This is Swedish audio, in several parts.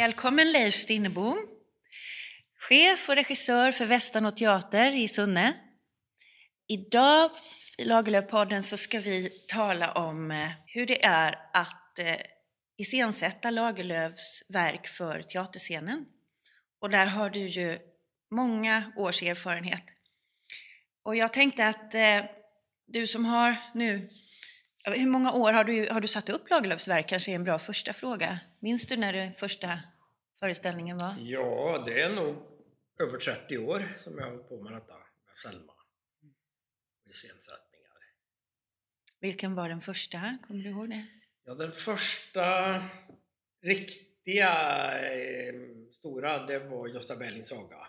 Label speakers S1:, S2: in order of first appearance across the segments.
S1: Välkommen Leif Stinnebom, chef och regissör för Västanå teater i Sunne. Idag i Lagerlöfpodden så ska vi tala om eh, hur det är att eh, iscensätta Lagerlöfs verk för teaterscenen. Och där har du ju många års erfarenhet. Och jag tänkte att eh, du som har nu hur många år har du, har du satt upp Lagerlöfs verk? Kanske är en bra första fråga. Minns du när det första föreställningen var?
S2: Ja, det är nog över 30 år som jag har hållit på med detta med Selma. Iscensättningar.
S1: Vilken var den första? Kommer du ihåg det?
S2: Ja, den första riktiga eh, stora, det var Gösta Berlings saga.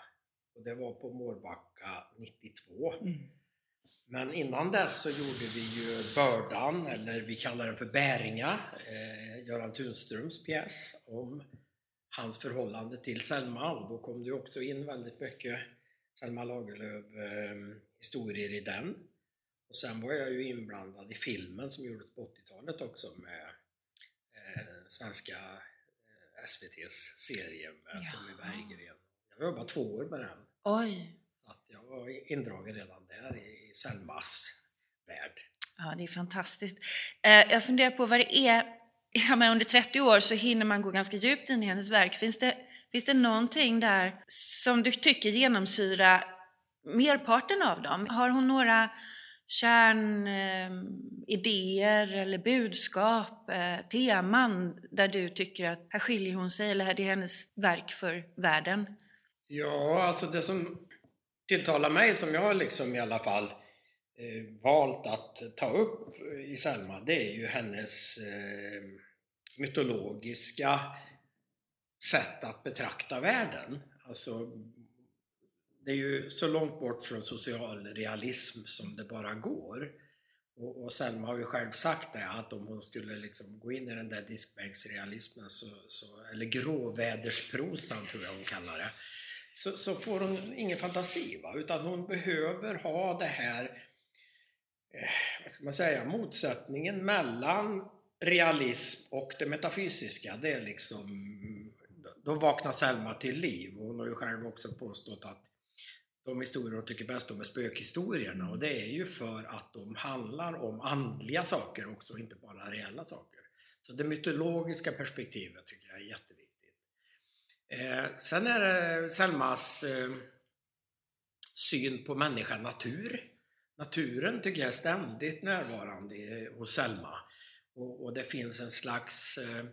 S2: Och det var på Mårbacka 92. Mm. Men innan dess så gjorde vi ju Bördan, eller vi kallar den för Bäringa, eh, Göran Tunströms pjäs om hans förhållande till Selma och då kom det också in väldigt mycket Selma Lagerlöf eh, historier i den. Och sen var jag ju inblandad i filmen som gjordes på 80-talet också med eh, svenska eh, SVTs serie med ja. Tommy Berggren. Jag jobbade två år med den.
S1: Oj!
S2: Så att jag var indragen redan där i, i Selmas värld.
S1: Ja, det är fantastiskt. Eh, jag funderar på vad det är ja, men under 30 år så hinner man gå ganska djupt in i hennes verk. Finns det, finns det någonting där som du tycker genomsyrar merparten av dem? Har hon några kärnidéer ehm, eh, eller budskap, eh, teman där du tycker att här skiljer hon sig eller är det hennes verk för världen?
S2: Ja, alltså det som tilltalar mig, som jag liksom i alla fall Eh, valt att ta upp i Selma, det är ju hennes eh, mytologiska sätt att betrakta världen. Alltså, det är ju så långt bort från socialrealism som det bara går. Och, och Selma har ju själv sagt det, att om hon skulle liksom gå in i den där diskbänksrealismen, så, så, eller gråvädersprosan tror jag hon kallar det, så, så får hon ingen fantasi. Va? Utan hon behöver ha det här, eh, Eh, vad ska man säga, motsättningen mellan realism och det metafysiska. Det är liksom, då vaknar Selma till liv. Hon har ju själv också påstått att de historier hon tycker bäst om är spökhistorierna och det är ju för att de handlar om andliga saker också, inte bara reella saker. Så det mytologiska perspektivet tycker jag är jätteviktigt. Eh, sen är det Selmas eh, syn på människa natur. Naturen tycker jag är ständigt närvarande hos Selma. Och, och det finns en slags eh,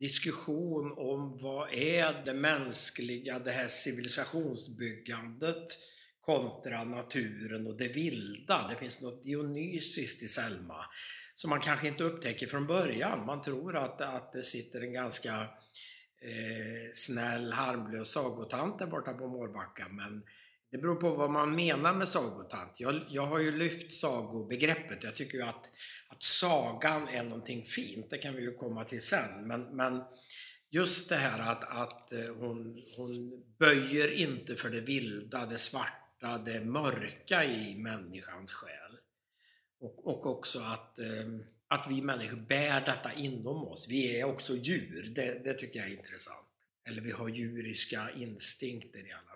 S2: diskussion om vad är det mänskliga, det här civilisationsbyggandet kontra naturen och det vilda. Det finns något dionysiskt i Selma som man kanske inte upptäcker från början. Man tror att, att det sitter en ganska eh, snäll, harmlös sagotant där borta på Mårbacka. Men det beror på vad man menar med sagotant. Jag, jag har ju lyft sagobegreppet. Jag tycker ju att, att sagan är någonting fint. Det kan vi ju komma till sen. Men, men just det här att, att eh, hon, hon böjer inte för det vilda, det svarta, det mörka i människans själ. Och, och också att eh, att vi människor bär detta inom oss. Vi är också djur, det, det tycker jag är intressant. Eller vi har djuriska instinkter i alla fall.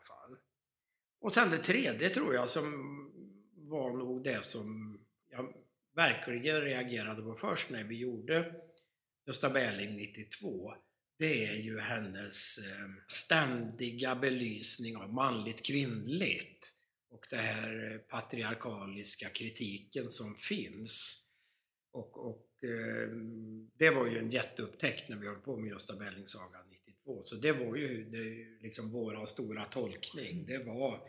S2: Och sen det tredje tror jag som var nog det som jag verkligen reagerade på först när vi gjorde Gösta Berling 92. Det är ju hennes eh, ständiga belysning av manligt kvinnligt och den här eh, patriarkaliska kritiken som finns. Och, och, eh, det var ju en jätteupptäckt när vi höll på med Gösta Berlings saga. 1992. Så det var ju, det liksom vår stora tolkning. Mm. Det var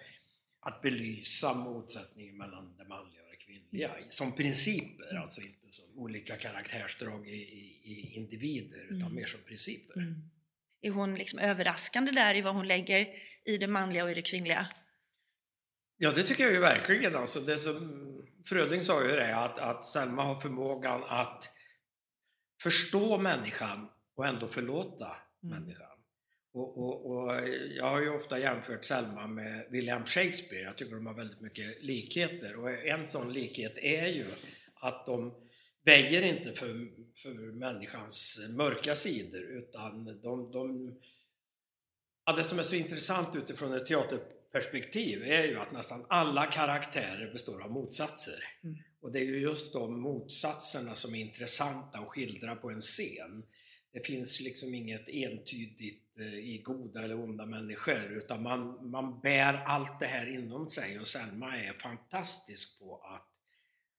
S2: att belysa motsättningen mellan det manliga och det kvinnliga mm. som principer, mm. alltså inte som olika karaktärsdrag i, i individer utan mm. mer som principer. Mm.
S1: Är hon liksom överraskande där i vad hon lägger i det manliga och i det kvinnliga?
S2: Ja, det tycker jag ju verkligen. Alltså det som Fröding sa ju det, att, att Selma har förmågan att förstå människan och ändå förlåta mm. människan. Och, och, och, jag har ju ofta jämfört Selma med William Shakespeare. Jag tycker de har väldigt mycket likheter och en sån likhet är ju att de väjer inte för, för människans mörka sidor utan de, de ja, det som är så intressant utifrån ett teaterperspektiv är ju att nästan alla karaktärer består av motsatser. Mm. Och det är ju just de motsatserna som är intressanta att skildra på en scen. Det finns liksom inget entydigt eh, i goda eller onda människor utan man, man bär allt det här inom sig och Selma är fantastisk på att,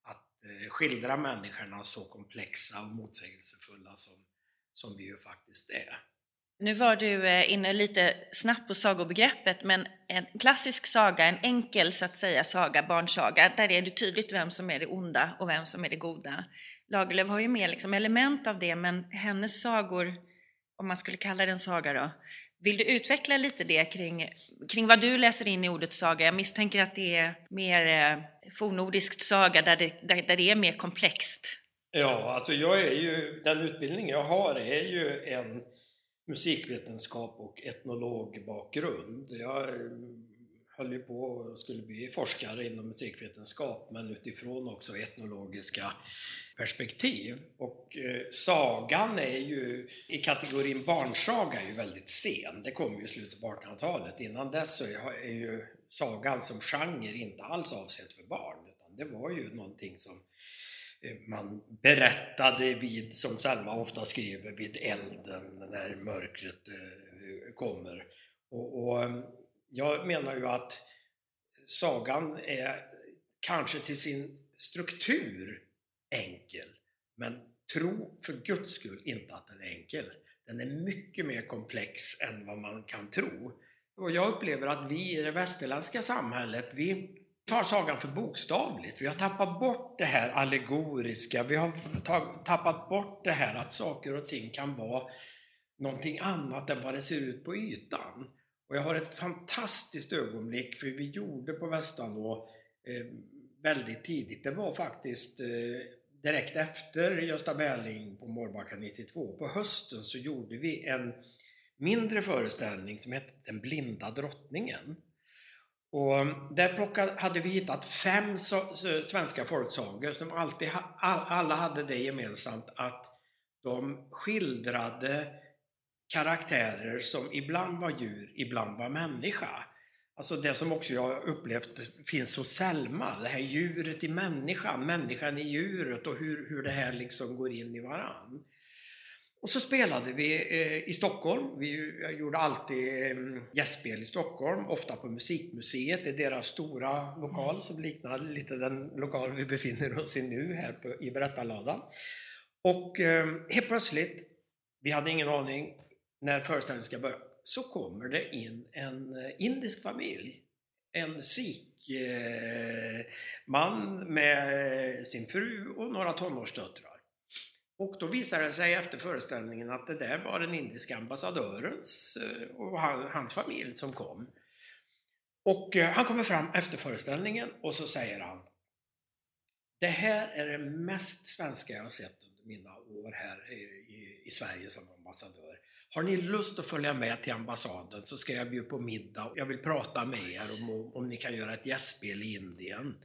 S2: att eh, skildra människorna så komplexa och motsägelsefulla som, som vi ju faktiskt är.
S1: Nu var du eh, inne lite snabbt på sagobegreppet, men en klassisk saga, en enkel så att säga saga, barnsaga, där är det tydligt vem som är det onda och vem som är det goda. Lagerlöf har ju mer liksom element av det, men hennes sagor, om man skulle kalla det en saga då, vill du utveckla lite det kring, kring vad du läser in i ordet saga? Jag misstänker att det är mer eh, fornordiskt saga, där det, där, där det är mer komplext.
S2: Ja, alltså jag är ju, den utbildning jag har är ju en musikvetenskap och etnologbakgrund. Jag eh, höll ju på och skulle bli forskare inom musikvetenskap men utifrån också etnologiska perspektiv. Och eh, sagan är ju i kategorin barnsaga är ju väldigt sen. Det kom ju i slutet på 1800-talet. Innan dess så är ju sagan som genre inte alls avsedd för barn utan det var ju någonting som Eh, man berättade vid, som Selma ofta skriver, vid elden när mörkret eh, kommer. Och, och eh, jag menar ju att sagan är kanske till sin struktur enkel, men tro för guds skull inte att den är enkel. Den är mycket mer komplex än vad man kan tro. Och jag upplever att vi i det västerländska samhället, vi tar sagan för bokstavligt. Vi har tappat bort det här allegoriska, vi har tappat bort det här att saker och ting kan vara någonting annat än vad det ser ut på ytan. Och jag har ett fantastiskt ögonblick, för vi gjorde på Västanå eh, väldigt tidigt, det var faktiskt eh, direkt efter Gösta Berling på Mårbacka 92. På hösten så gjorde vi en mindre föreställning som hette Den blinda drottningen. Och um, där plockade, hade vi hittat fem so, svenska folksagor som alltid, alla hade det gemensamt att de skildrade karaktärer som ibland var djur, ibland var människa. Alltså det som också jag upplevt finns hos Selma, det här djuret i människan, människan i djuret och hur, hur det här liksom går in i varann. Och så spelade vi eh, i Stockholm. Vi gjorde alltid eh, gästspel i Stockholm, ofta på Musikmuseet. Det är deras stora lokal som liknar lite den lokal vi befinner oss i nu här på, i Berättarladan. Och eh, helt plötsligt, vi hade ingen aning när föreställningen ska börja, så kommer det in en eh, indisk familj. En sikh-man eh, med eh, sin fru och några tonårsdöttrar. Och då visade det sig efter föreställningen att det där var den indiska ambassadörens eh, och hans familj som kom. Och eh, han kommer fram efter föreställningen och så säger han Det här är det mest svenska jag har sett under mina år här i, i Sverige som ambassadör. Har ni lust att följa med till ambassaden så ska jag bjuda på middag. Jag vill prata med er om, om ni kan göra ett gästspel i Indien.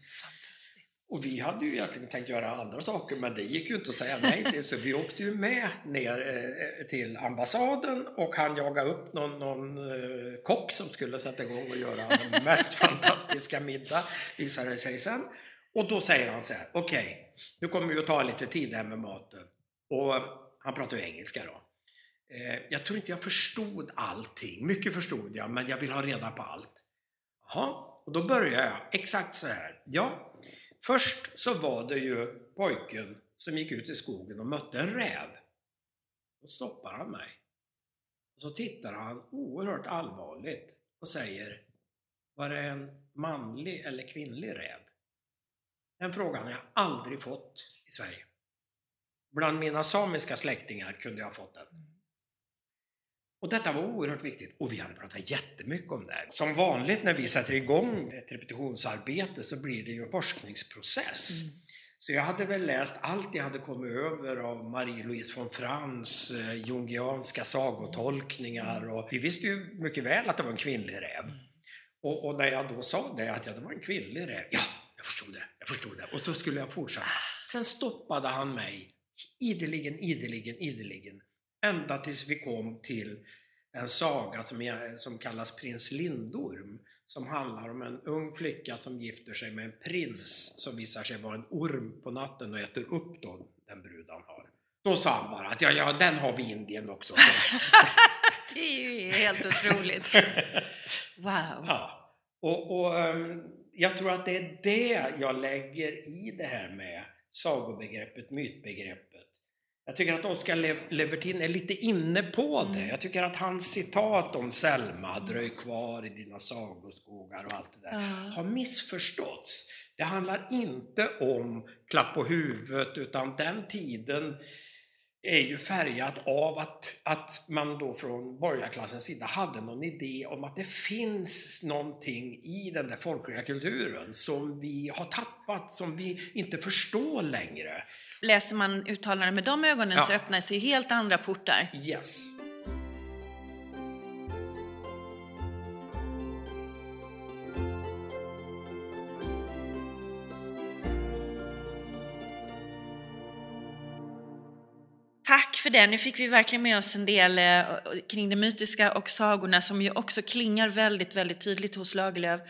S2: Och vi hade ju egentligen tänkt göra andra saker men det gick ju inte att säga nej till så vi åkte ju med ner eh, till ambassaden och han jagade upp någon, någon eh, kock som skulle sätta igång och göra den mest fantastiska middag visade det sig sen. Och då säger han så här, okej, okay, nu kommer vi att ta lite tid här med maten. Och han pratar ju engelska då. Eh, jag tror inte jag förstod allting, mycket förstod jag men jag vill ha reda på allt. Jaha, och då börjar jag exakt så här. Ja, Först så var det ju pojken som gick ut i skogen och mötte en räv. Då stoppar han mig. Och så tittar han oerhört allvarligt och säger Var det en manlig eller kvinnlig räv? Den frågan har jag aldrig fått i Sverige. Bland mina samiska släktingar kunde jag ha fått den. Och detta var oerhört viktigt och vi hade pratat jättemycket om det. Som vanligt när vi sätter igång ett repetitionsarbete så blir det ju en forskningsprocess. Mm. Så jag hade väl läst allt jag hade kommit över av Marie-Louise von Frans eh, jungianska sagotolkningar och vi visste ju mycket väl att det var en kvinnlig räv. Och, och, när jag då sa det, att ja, det var en kvinnlig räv, ja, jag förstod det, jag förstod det. Och så skulle jag fortsätta. Sen stoppade han mig ideligen, ideligen, ideligen. Ända tills vi kom till en saga som, är, som kallas Prins Lindorm. Som handlar om en ung flicka som gifter sig med en prins som visar sig vara en orm på natten och äter upp då den brud han har. Då sa han bara att ja, ja, den har vi i Indien också.
S1: det är ju helt otroligt. Wow.
S2: Ja. Och, och um, jag tror att det är det jag lägger i det här med sagobegreppet, mytbegreppet. Jag tycker att Oscar Levertin är lite inne på det. Mm. Jag tycker att hans citat om Selma, dröj kvar i dina sagoskogar och allt det där, ja. har missförståtts. Det handlar inte om klapp på huvudet, utan den tiden är ju färgat av att, att man då från borgarklassens sida hade någon idé om att det finns någonting i den där folkliga kulturen som vi har tappat, som vi inte förstår längre.
S1: Läser man uttalanden med de ögonen ja. så öppnar sig helt andra portar.
S2: Yes.
S1: Tack för det. Nu fick vi verkligen med oss en del eh, kring det mytiska och sagorna som ju också klingar väldigt, väldigt tydligt hos Lagerlöf.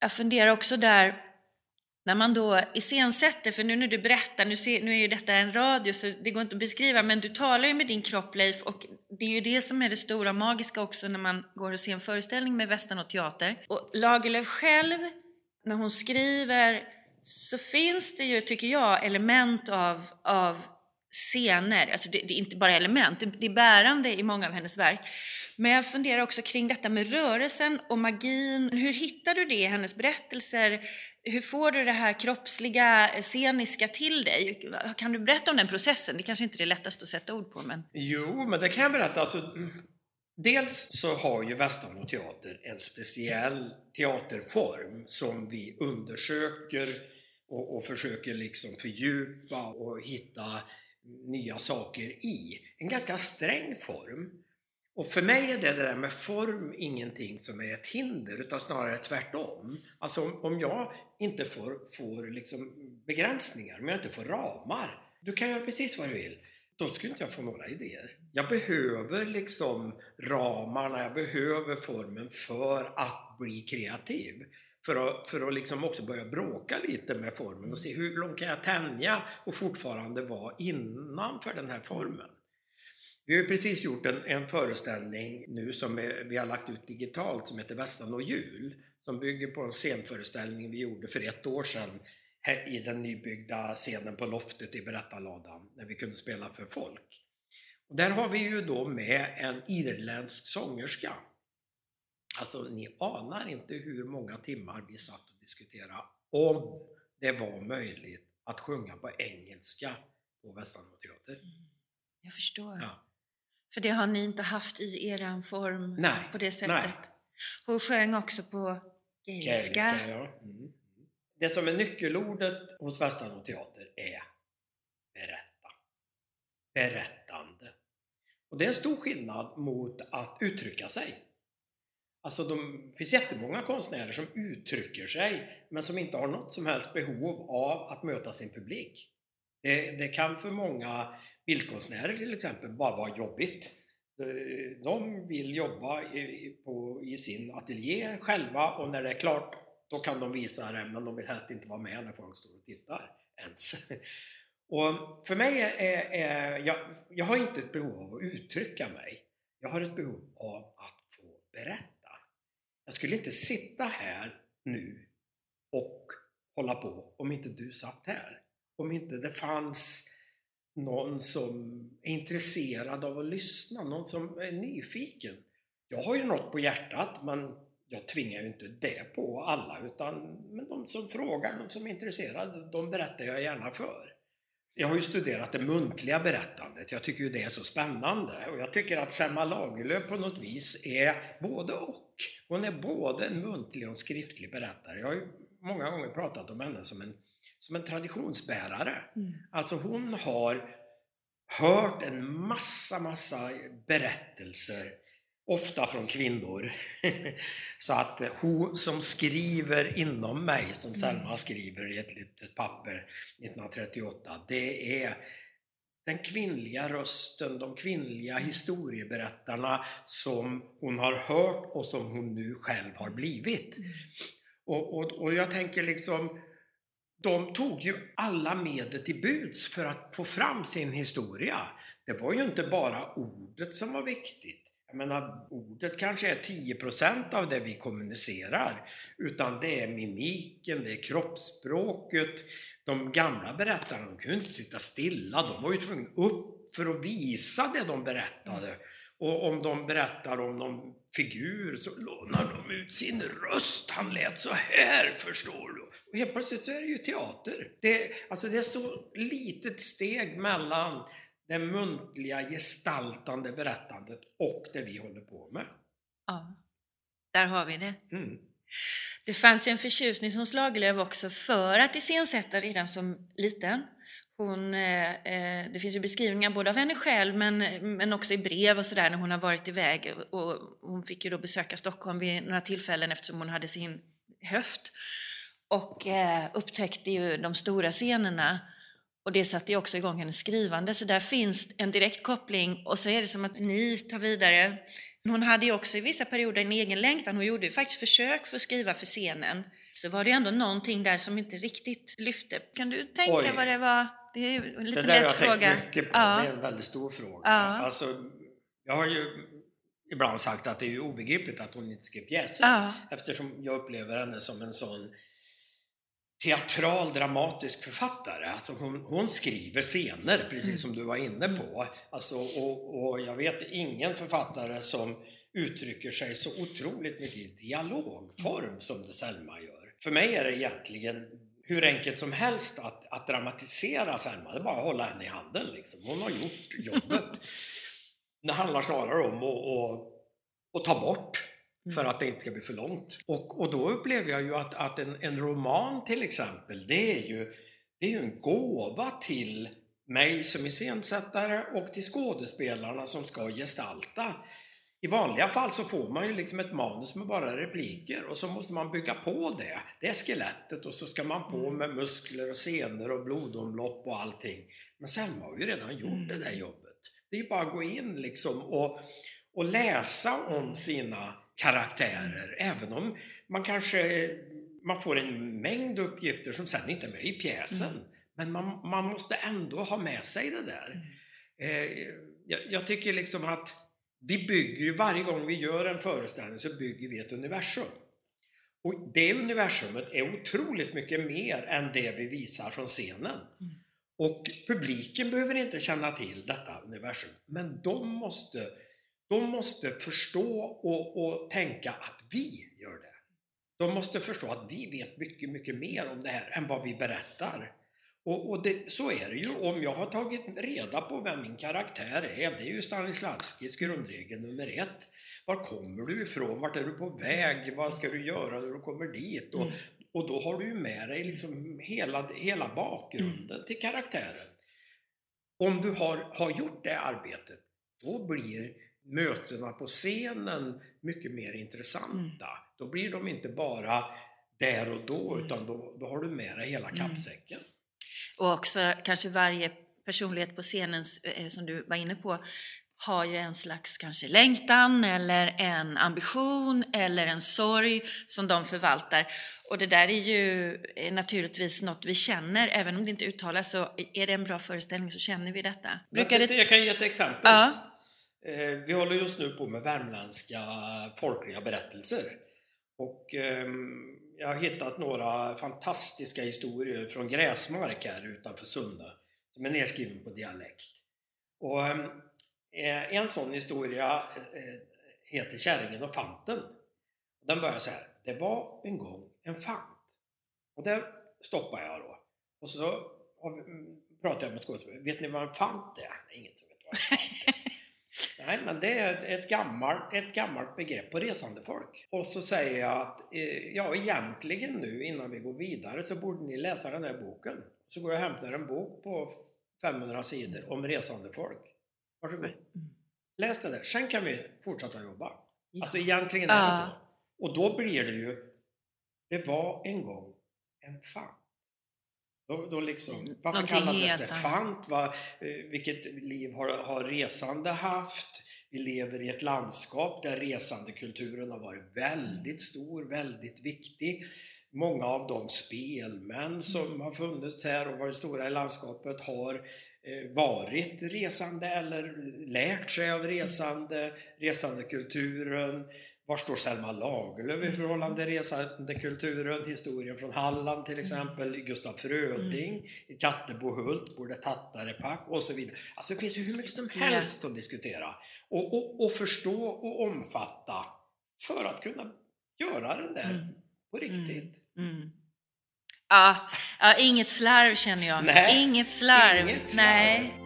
S1: Jag funderar också där, när man då iscensätter, för nu när du berättar, nu, ser, nu är ju detta en radio så det går inte att beskriva, men du talar ju med din kropp Leif och det är ju det som är det stora magiska också när man går och ser en föreställning med Västanå teater. Och Lagerlöf själv, när hon skriver, så finns det ju, tycker jag, element av, av scener, alltså det, det, är inte bara element, det, det är bärande i många av hennes verk. Men jag funderar också kring detta med rörelsen och magin. Hur hittar du det i hennes berättelser? Hur får du det här kroppsliga, eh, sceniska till dig? Kan du berätta om den processen? Det kanske inte är det lättaste att sätta ord på. Men...
S2: Jo, men det kan jag berätta. Alltså, mm. dels så har ju Västanå teater en speciell teaterform som vi undersöker och, och försöker liksom fördjupa och hitta nya saker i. En ganska sträng form. Och för mig är det, det där med form ingenting som är ett hinder utan snarare tvärtom. Alltså om, om jag inte får, får liksom begränsningar, om jag inte får ramar, du kan göra precis vad du vill. Då skulle inte jag få några idéer. Jag behöver liksom ramarna, jag behöver formen för att bli kreativ. För att, för att liksom också börja bråka lite med formen och se hur långt kan jag tänja och fortfarande vara innanför den här formen. Vi har precis gjort en, en föreställning nu som är, vi har lagt ut digitalt som heter Västan och jul som bygger på en scenföreställning vi gjorde för ett år sedan i den nybyggda scenen på loftet i Berättarladan när vi kunde spela för folk. Och där har vi ju då med en irländsk sångerska Alltså ni anar inte hur många timmar vi satt och diskuterade om det var möjligt att sjunga på engelska på Västanå teater.
S1: Jag förstår. Ja. För det har ni inte haft i er form nej, på det sättet? Nej. Hon sjöng också på gaeliska. gaeliska
S2: ja. Mm. Det som är nyckelordet hos Västanå teater är berätta. Berättande. Och det är en stor skillnad mot att uttrycka sig. Alltså det finns jättemånga konstnärer som uttrycker sig men som inte har något som helst behov av att möta sin publik. Det, det kan för många bildkonstnärer till exempel bara vara jobbigt. Eh, de vill jobba i, på, i sin ateljé själva och när det är klart då kan de visa det men de vill helst inte vara med när folk står och tittar ens. Och för mig är, är jag, jag har inte ett behov av att uttrycka mig. Jag har ett behov av att få berätta. Jag skulle inte sitta här nu och hålla på om inte du satt här. Om inte det fanns någon som är intresserad av att lyssna, någon som är nyfiken. Jag har ju något på hjärtat men jag tvingar ju inte det på alla utan men de som frågar, de som är intresserade, de berättar jag gärna för. Jag har ju studerat det muntliga berättandet. Jag tycker ju det är så spännande. Och jag tycker att Selma Lagerlöf på något vis är både och. Hon är både en muntlig och en skriftlig berättare. Jag har ju många gånger pratat om henne som en, som en traditionsbärare. Mm. Alltså hon har hört en massa, massa berättelser ofta från kvinnor. Så att hon som skriver inom mig, som mm. Selma skriver i ett litet papper 1938, det är den kvinnliga rösten, de kvinnliga historieberättarna som hon har hört och som hon nu själv har blivit. Mm. Och, och, och jag tänker liksom, de tog ju alla medel till buds för att få fram sin historia. Det var ju inte bara ordet som var viktigt. Jag menar, ordet kanske är 10% av det vi kommunicerar. Utan det är mimiken, det är kroppsspråket. De gamla berättarna, de kunde inte sitta stilla. De var ju tvungna upp för att visa det de berättade. Och om de berättar om någon figur så lånar de ut sin röst. Han lät så här, förstår du. Och helt plötsligt så är det ju teater. Det, alltså det är så litet steg mellan det muntliga gestaltande berättandet och det vi håller på med.
S1: Ja, där har vi det.
S2: Mm.
S1: Det fanns ju en förtjusning hos Lagerlöf också för att iscensätta redan som liten. Hon, eh, eh, det finns ju beskrivningar både av henne själv men, men också i brev och sådär när hon har varit iväg. Och hon fick ju då besöka Stockholm vid några tillfällen eftersom hon hade sin höft. Och eh, upptäckte ju de stora scenerna och det satte ju också igång hennes skrivande, så där finns en direkt koppling. Och så är det som att ni tar vidare. Hon hade ju också i vissa perioder en egen längtan. Hon gjorde ju faktiskt försök för att skriva för scenen. Så var det ändå någonting där som inte riktigt lyfte. Kan du tänka Oj. vad det var? Det är en lite
S2: det där
S1: lätt
S2: har jag tänkt mycket på. Ja. Det är en väldigt stor fråga. Ja. Alltså, jag har ju ibland sagt att det är ju obegripligt att hon inte skrev pjäser. Ja. Eftersom jag upplever henne som en sån teatral dramatisk författare. Alltså hon, hon skriver scener, precis mm. som du var inne på. Alltså, och, och, jag vet ingen författare som uttrycker sig så otroligt mycket i dialogform som det Selma gör. För mig är det egentligen hur enkelt som helst att, att dramatisera Selma. Det är bara att hålla henne i handen. Liksom. Hon har gjort jobbet. det handlar snarare om att, ta bort för mm. att det inte ska bli för långt. Och, och då upplever jag ju att, att en, en roman till exempel, det är ju, det är ju en gåva till mig som iscensättare och till skådespelarna som ska gestalta. I vanliga fall så får man ju liksom ett manus med bara repliker och så måste man bygga på det. Det är skelettet och så ska man på mm. med muskler och senor och blodomlopp och allting. Men Selma har ju redan gjort det där mm. jobbet. Det är ju bara att gå in liksom och, och läsa om sina karaktärer. Även om man kanske man får en mängd uppgifter som sen inte är med i pjäsen. Mm. Men man, man måste ändå ha med sig det där. Mm. Eh, jag, jag, tycker liksom att vi bygger ju, varje gång vi gör en föreställning så bygger vi ett universum. Och det universumet är otroligt mycket mer än det vi visar från scenen. Mm. Och publiken behöver inte känna till detta universum, men de måste de måste förstå och, och tänka att vi gör det. De måste förstå att vi vet mycket, mycket mer om det här än vad vi berättar. Och, och det, så är det ju. Om jag har tagit reda på vem min karaktär är, det är ju Stanislavskis grundregel nummer ett. Var kommer du ifrån? Vart är du på väg? Vad ska du göra när du kommer dit? Och, mm. och då har du ju med dig liksom hela, hela bakgrunden mm. till karaktären. Om du har, har gjort det arbetet, då blir mötena på scenen mycket mer intressanta. Mm. Då blir de inte bara där och då, mm. utan då, då har du med dig hela mm. kappsäcken.
S1: Och också kanske varje personlighet på scenen, eh, som du var inne på, har ju en slags kanske längtan eller en ambition eller en sorg som de förvaltar. Och det där är ju naturligtvis något vi känner, även om det inte uttalas så är det en bra föreställning så känner vi detta.
S2: Brukar det... Jag kan ge ett exempel.
S1: Ja.
S2: Eh, vi håller just nu på med värmländska folkliga berättelser. Och ehm, jag har hittat några fantastiska historier från Gräsmark här utanför Sunne som är nedskriven på dialekt. Och ehm, eh, en sån historia eh, heter Kärringen och fanten. Den börjar så här. Det var en gång en fant. Och där stoppar jag då. Och så mm, pratar jag med skådespelaren. Vet ni vad en fant är? Ingen som vet vad en fant är. Nej, men det är ett gammalt, ett gammalt begrepp på resande folk. Och så säger jag att, eh, ja egentligen nu innan vi går vidare så borde ni läsa den här boken. Så går jag och hämtar en bok på 500 sidor om resande folk. Varsågod. läs det där, sen kan vi fortsätta jobba. Alltså egentligen är det så. Och då blir det ju, det var en gång en fant. Då, då liksom, varför
S1: Någonting
S2: kallades det fant? Vad, eh, vilket liv har, har resande haft? Vi lever i ett landskap där resandekulturen har varit väldigt stor, väldigt viktig. Många av de spelmän som har funnits här och varit stora i landskapet har eh, varit resande eller lärt sig av resande, resandekulturen. Var står Selma Lagerlöf i förhållande till resandekulturen? Historien från Halland till exempel, Gustaf Fröding, i Kattebohult, bor det tattarepack och så vidare. Alltså det finns ju hur mycket som helst att diskutera och, och, och förstå och omfatta för att kunna göra den där
S1: Mm.
S2: på riktigt.
S1: Mm. Ja, ja, inget slarv känner jag.
S2: Nej,
S1: inget slarv.
S2: inget slarv.
S1: Nej.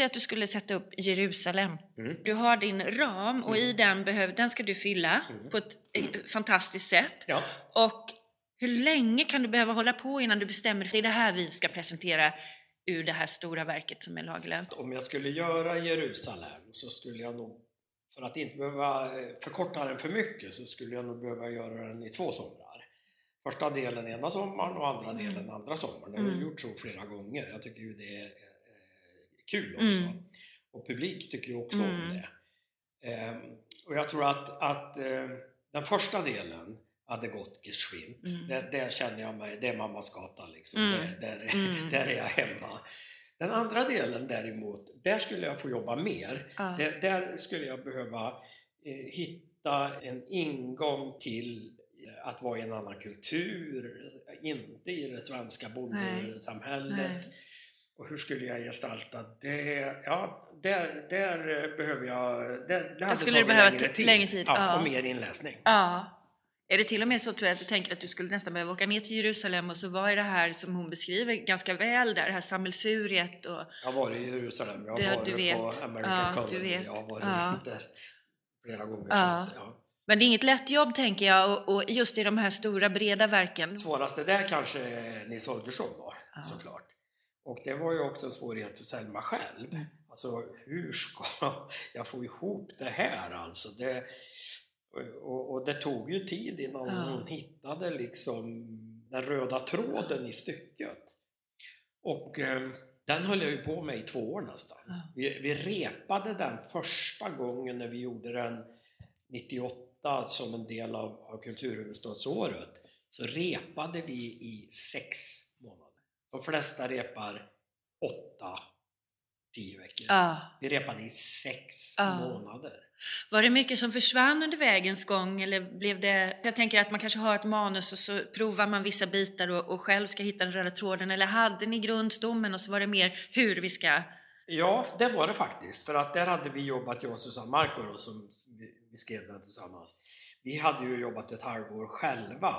S1: Säg att du skulle sätta upp Jerusalem.
S2: Mm.
S1: Du har din ram och i den, behöver, den ska du fylla
S2: Mm.
S1: på ett eh, fantastiskt sätt.
S2: Ja.
S1: Och hur länge kan du behöva hålla på innan du bestämmer dig för det är det här vi ska presentera ur det här stora verket som är Lagerlöf?
S2: Om jag skulle göra Jerusalem så skulle jag nog, för att inte behöva eh, förkorta den för mycket, så skulle jag nog behöva göra den i två somrar. Första delen ena sommaren och andra delen andra sommaren. Jag har
S1: Mm.
S2: gjort så flera gånger. Jag tycker ju det är kul också.
S1: Mm.
S2: Och publik tycker ju också om
S1: Mm.
S2: det. Ehm, och jag tror att, att eh, den första delen hade gått geschwint.
S1: Mm.
S2: Där, där känner jag mig, det är mammas gata liksom.
S1: Mm.
S2: Där, där,
S1: Mm.
S2: där är jag hemma. Den andra delen däremot, där skulle jag få jobba mer.
S1: Ja.
S2: Där, där skulle jag behöva eh, hitta en ingång till eh, att vara i en annan kultur, inte i det svenska bondesamhället.
S1: Nej.
S2: Och hur skulle jag gestalta det? Ja, där, där eh, behöver jag... Där, det hade
S1: skulle du behöva
S2: längre tid.
S1: längre tid,
S2: Ja,
S1: ja.
S2: och mer inläsning.
S1: Ja. Är det till och med så tror jag att du tänker att du skulle nästan behöva åka ner till Jerusalem och så var det här som hon beskriver ganska väl där, det här sammelsuriet och
S2: Jag har varit i Jerusalem, jag har varit
S1: du vet.
S2: på American
S1: Ja,
S2: Colony, jag har varit
S1: Ja.
S2: där flera gånger.
S1: Ja.
S2: Att, ja.
S1: men det är inget lätt jobb tänker jag och, och just i de här stora breda verken.
S2: Svåraste där kanske Nils Holgersson då,
S1: Ja.
S2: såklart. Och det var ju också en svårighet för Selma själv.
S1: Mm.
S2: Alltså hur ska jag få ihop det här alltså? Det, och, och det tog ju tid innan
S1: Ja.
S2: hon hittade liksom den röda tråden i stycket. Och eh, den höll jag ju på med i två år nästan.
S1: Ja.
S2: Vi, vi repade den första gången när vi gjorde den 98 som en del av, av Kulturhuvudstadsåret. Så repade vi i sex. De flesta repar åtta, tio veckor.
S1: Ja.
S2: Vi repade i sex
S1: Ja.
S2: månader.
S1: Var det mycket som försvann under vägens gång eller blev det... Jag tänker att man kanske har ett manus och så provar man vissa bitar och, och själv ska hitta den röda tråden. Eller hade ni grundstommen och så var det mer hur vi ska...
S2: Ja, det var det faktiskt. För att där hade vi jobbat, jag och Susanne Marko som vi, vi skrev den tillsammans. Vi hade ju jobbat ett halvår själva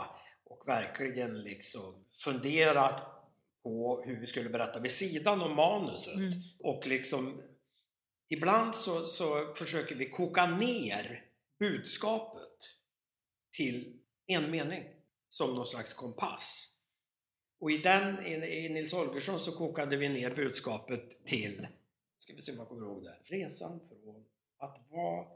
S2: och verkligen liksom funderat på hur vi skulle berätta vid sidan om manuset.
S1: Mm.
S2: Och liksom ibland så, så försöker vi koka ner budskapet till en mening som någon slags kompass. Och i den, i, Nils Holgersson så kokade vi ner budskapet till, ska vi se om jag kommer ihåg det, resan från att vara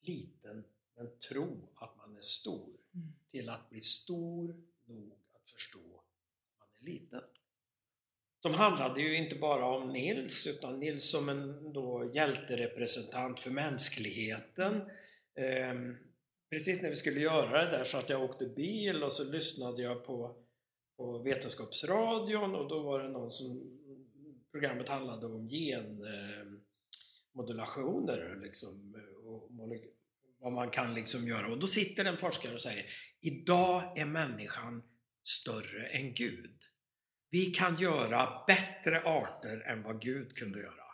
S2: liten men tro att man är stor
S1: Mm.
S2: till att bli stor nog att förstå att man är liten. Som handlade ju inte bara om Nils, utan Nils som en då hjälterepresentant för mänskligheten. Ehm, precis när vi skulle göra det där så att jag åkte bil och så lyssnade jag på, på Vetenskapsradion och då var det någon som programmet handlade om genmodulationer liksom, och vad man kan liksom göra. Och då sitter en forskare och säger Idag är människan större än Gud. Vi kan göra bättre arter än vad Gud kunde göra.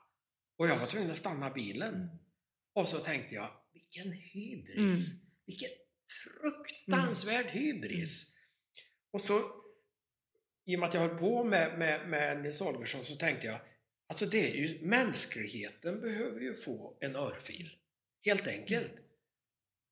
S2: Och jag var tvungen att stanna bilen. Och så tänkte jag, vilken hybris!
S1: Mm.
S2: Vilken fruktansvärd hybris! Och så, i och med att jag höll på med, med, med Nils Holgersson så tänkte jag, alltså det är ju, mänskligheten behöver ju få en örfil. Helt enkelt.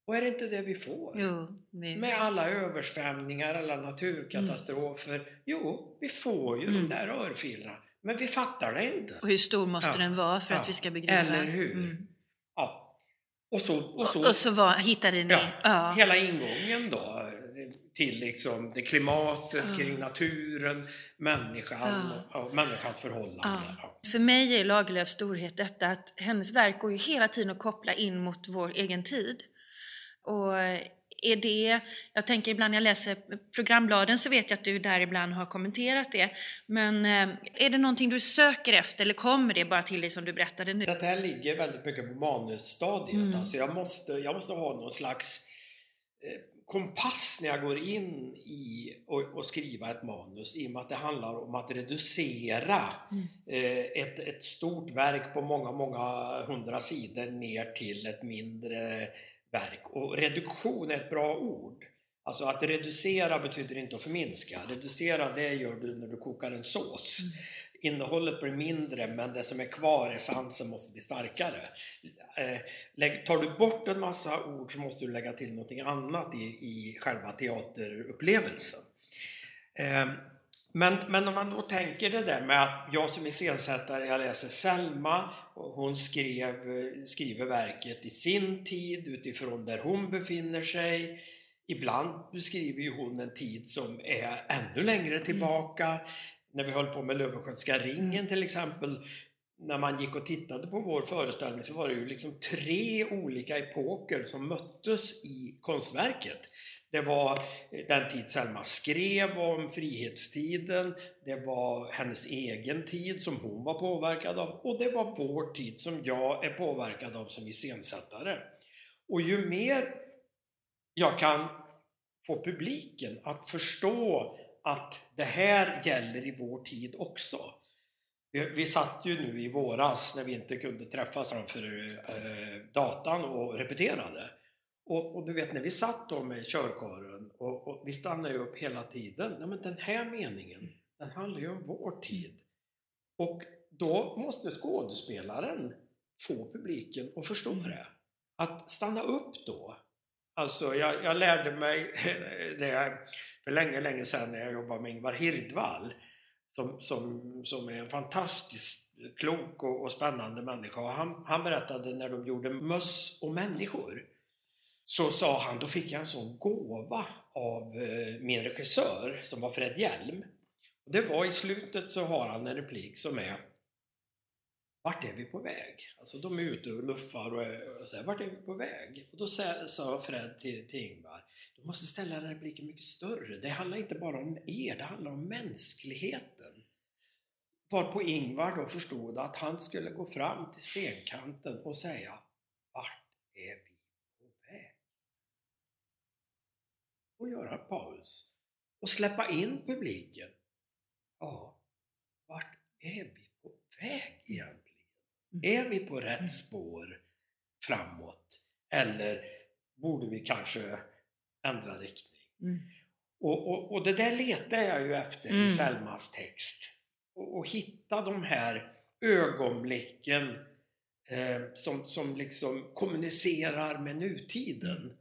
S2: Och är det inte det vi får?
S1: Jo, vi...
S2: Med alla översvämningar, alla naturkatastrofer. Jo, vi får ju
S1: Mm.
S2: de där örfilarna. Men vi fattar det inte.
S1: Och hur stor måste
S2: Ja.
S1: den vara för
S2: Ja.
S1: att vi ska begripa?
S2: Eller hur?
S1: Mm.
S2: Ja. Och så, och så,
S1: Och, och så var, hittade ni...
S2: ja,
S1: Ja.
S2: hela ingången då till liksom det klimatet,
S1: Ja.
S2: kring naturen, människan
S1: Ja.
S2: och, och människans förhållanden. Ja.
S1: För mig är Lagerlöfs storhet detta att hennes verk går ju hela tiden att koppla in mot vår egen tid. Och är det, jag tänker ibland när jag läser programbladen så vet jag att du där ibland har kommenterat det. Men eh, är det någonting du söker efter eller kommer det bara till dig som du berättade nu?
S2: Det här ligger väldigt mycket på manusstadiet.
S1: Mm.
S2: Alltså jag, måste, jag måste ha någon slags eh, kompass när jag går in i och, och skriva ett manus i och med att det handlar om att reducera
S1: Mm.
S2: eh, ett, ett stort verk på många, många hundra sidor ner till ett mindre verk. Och reduktion är ett bra ord. Alltså att reducera betyder inte att förminska. Reducera det gör du när du kokar en sås. Innehållet blir mindre men det som är kvar, essensen, måste bli starkare. Eh, Tar du bort en massa ord så måste du lägga till någonting annat i, i själva teaterupplevelsen. Men, men om man då tänker det där med att jag som iscensättare, jag läser Selma och hon skrev, skriver verket i sin tid utifrån där hon befinner sig. Ibland beskriver ju hon en tid som är ännu längre tillbaka. När vi höll på med Löwenskiöldska ringen till exempel, när man gick och tittade på vår föreställning så var det ju liksom tre olika epoker som möttes i konstverket. Det var den tid Selma skrev om frihetstiden, det var hennes egen tid som hon var påverkad av och det var vår tid som jag är påverkad av som iscensättare. Och ju mer jag kan få publiken att förstå att det här gäller i vår tid också. Vi, satt ju nu i våras när vi inte kunde träffas framför eh, datan och repeterade. Och, och du vet när vi satt då med körkåren och, och vi stannade ju upp hela tiden. Nej, men den här meningen, den handlar ju om vår tid. Och då måste skådespelaren få publiken att förstå det. Att stanna upp då. Alltså jag, jag lärde mig det för länge, länge sedan när jag jobbade med Ingvar Hirdvall som, som, som är en fantastiskt klok och, och spännande människa. Han, han berättade när de gjorde Möss och människor så sa han, då fick jag en sån gåva av eh, min regissör som var Fred Hjelm. Och det var i slutet så har han en replik som är vart är vi på väg? Alltså de är ute och luffar och, och vart är vi på väg? Och då sa, Fred till, till Ingvar, du måste ställa den repliken mycket större. Det handlar inte bara om er, det handlar om mänskligheten. Varpå Ingvar då förstod att han skulle gå fram till scenkanten och säga, vart är vi på väg? Och göra en paus. Och släppa in publiken. Ja, vart är vi på väg egentligen? Är vi på rätt spår framåt? Eller borde vi kanske ändra riktning?
S1: Mm.
S2: Och, och, och det där letar jag ju efter i
S1: Mm.
S2: Selmas text. Och, och hitta de här ögonblicken eh, som, som liksom kommunicerar med nutiden.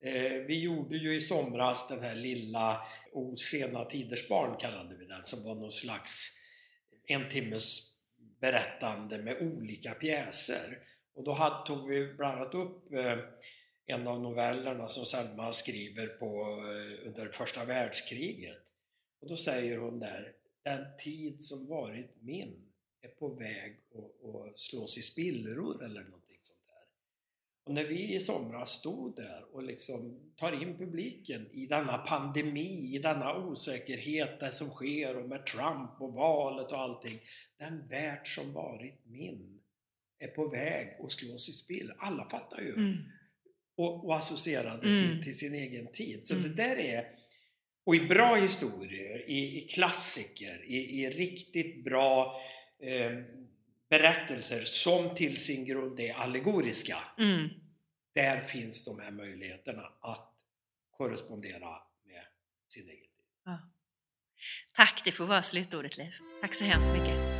S2: Eh, vi gjorde ju i somras den här lilla O sena tiders barn kallade vi den, som var någon slags en timmes berättande med olika pjäser. Och då hade, tog vi bland annat upp eh, en av novellerna som Selma skriver på, eh, under första världskriget. Och då säger hon där, den tid som varit min är på väg att, att slås i spillror eller något. Och när vi i somras stod där och liksom tar in publiken i denna pandemi, i denna osäkerhet, det som sker och med Trump och valet och allting. Den värld som varit min är på väg att slås i spill. Alla fattar ju
S1: Mm.
S2: och, och associerade
S1: Mm.
S2: till, till sin egen tid. Så
S1: Mm.
S2: det där är, och i bra historier, i, i klassiker, i, i riktigt bra eh, berättelser som till sin grund är allegoriska,
S1: Mm.
S2: där finns de här möjligheterna att korrespondera med sin egen tid.
S1: Ja. Tack, det får vara slutordet Leif. Tack så hemskt mycket.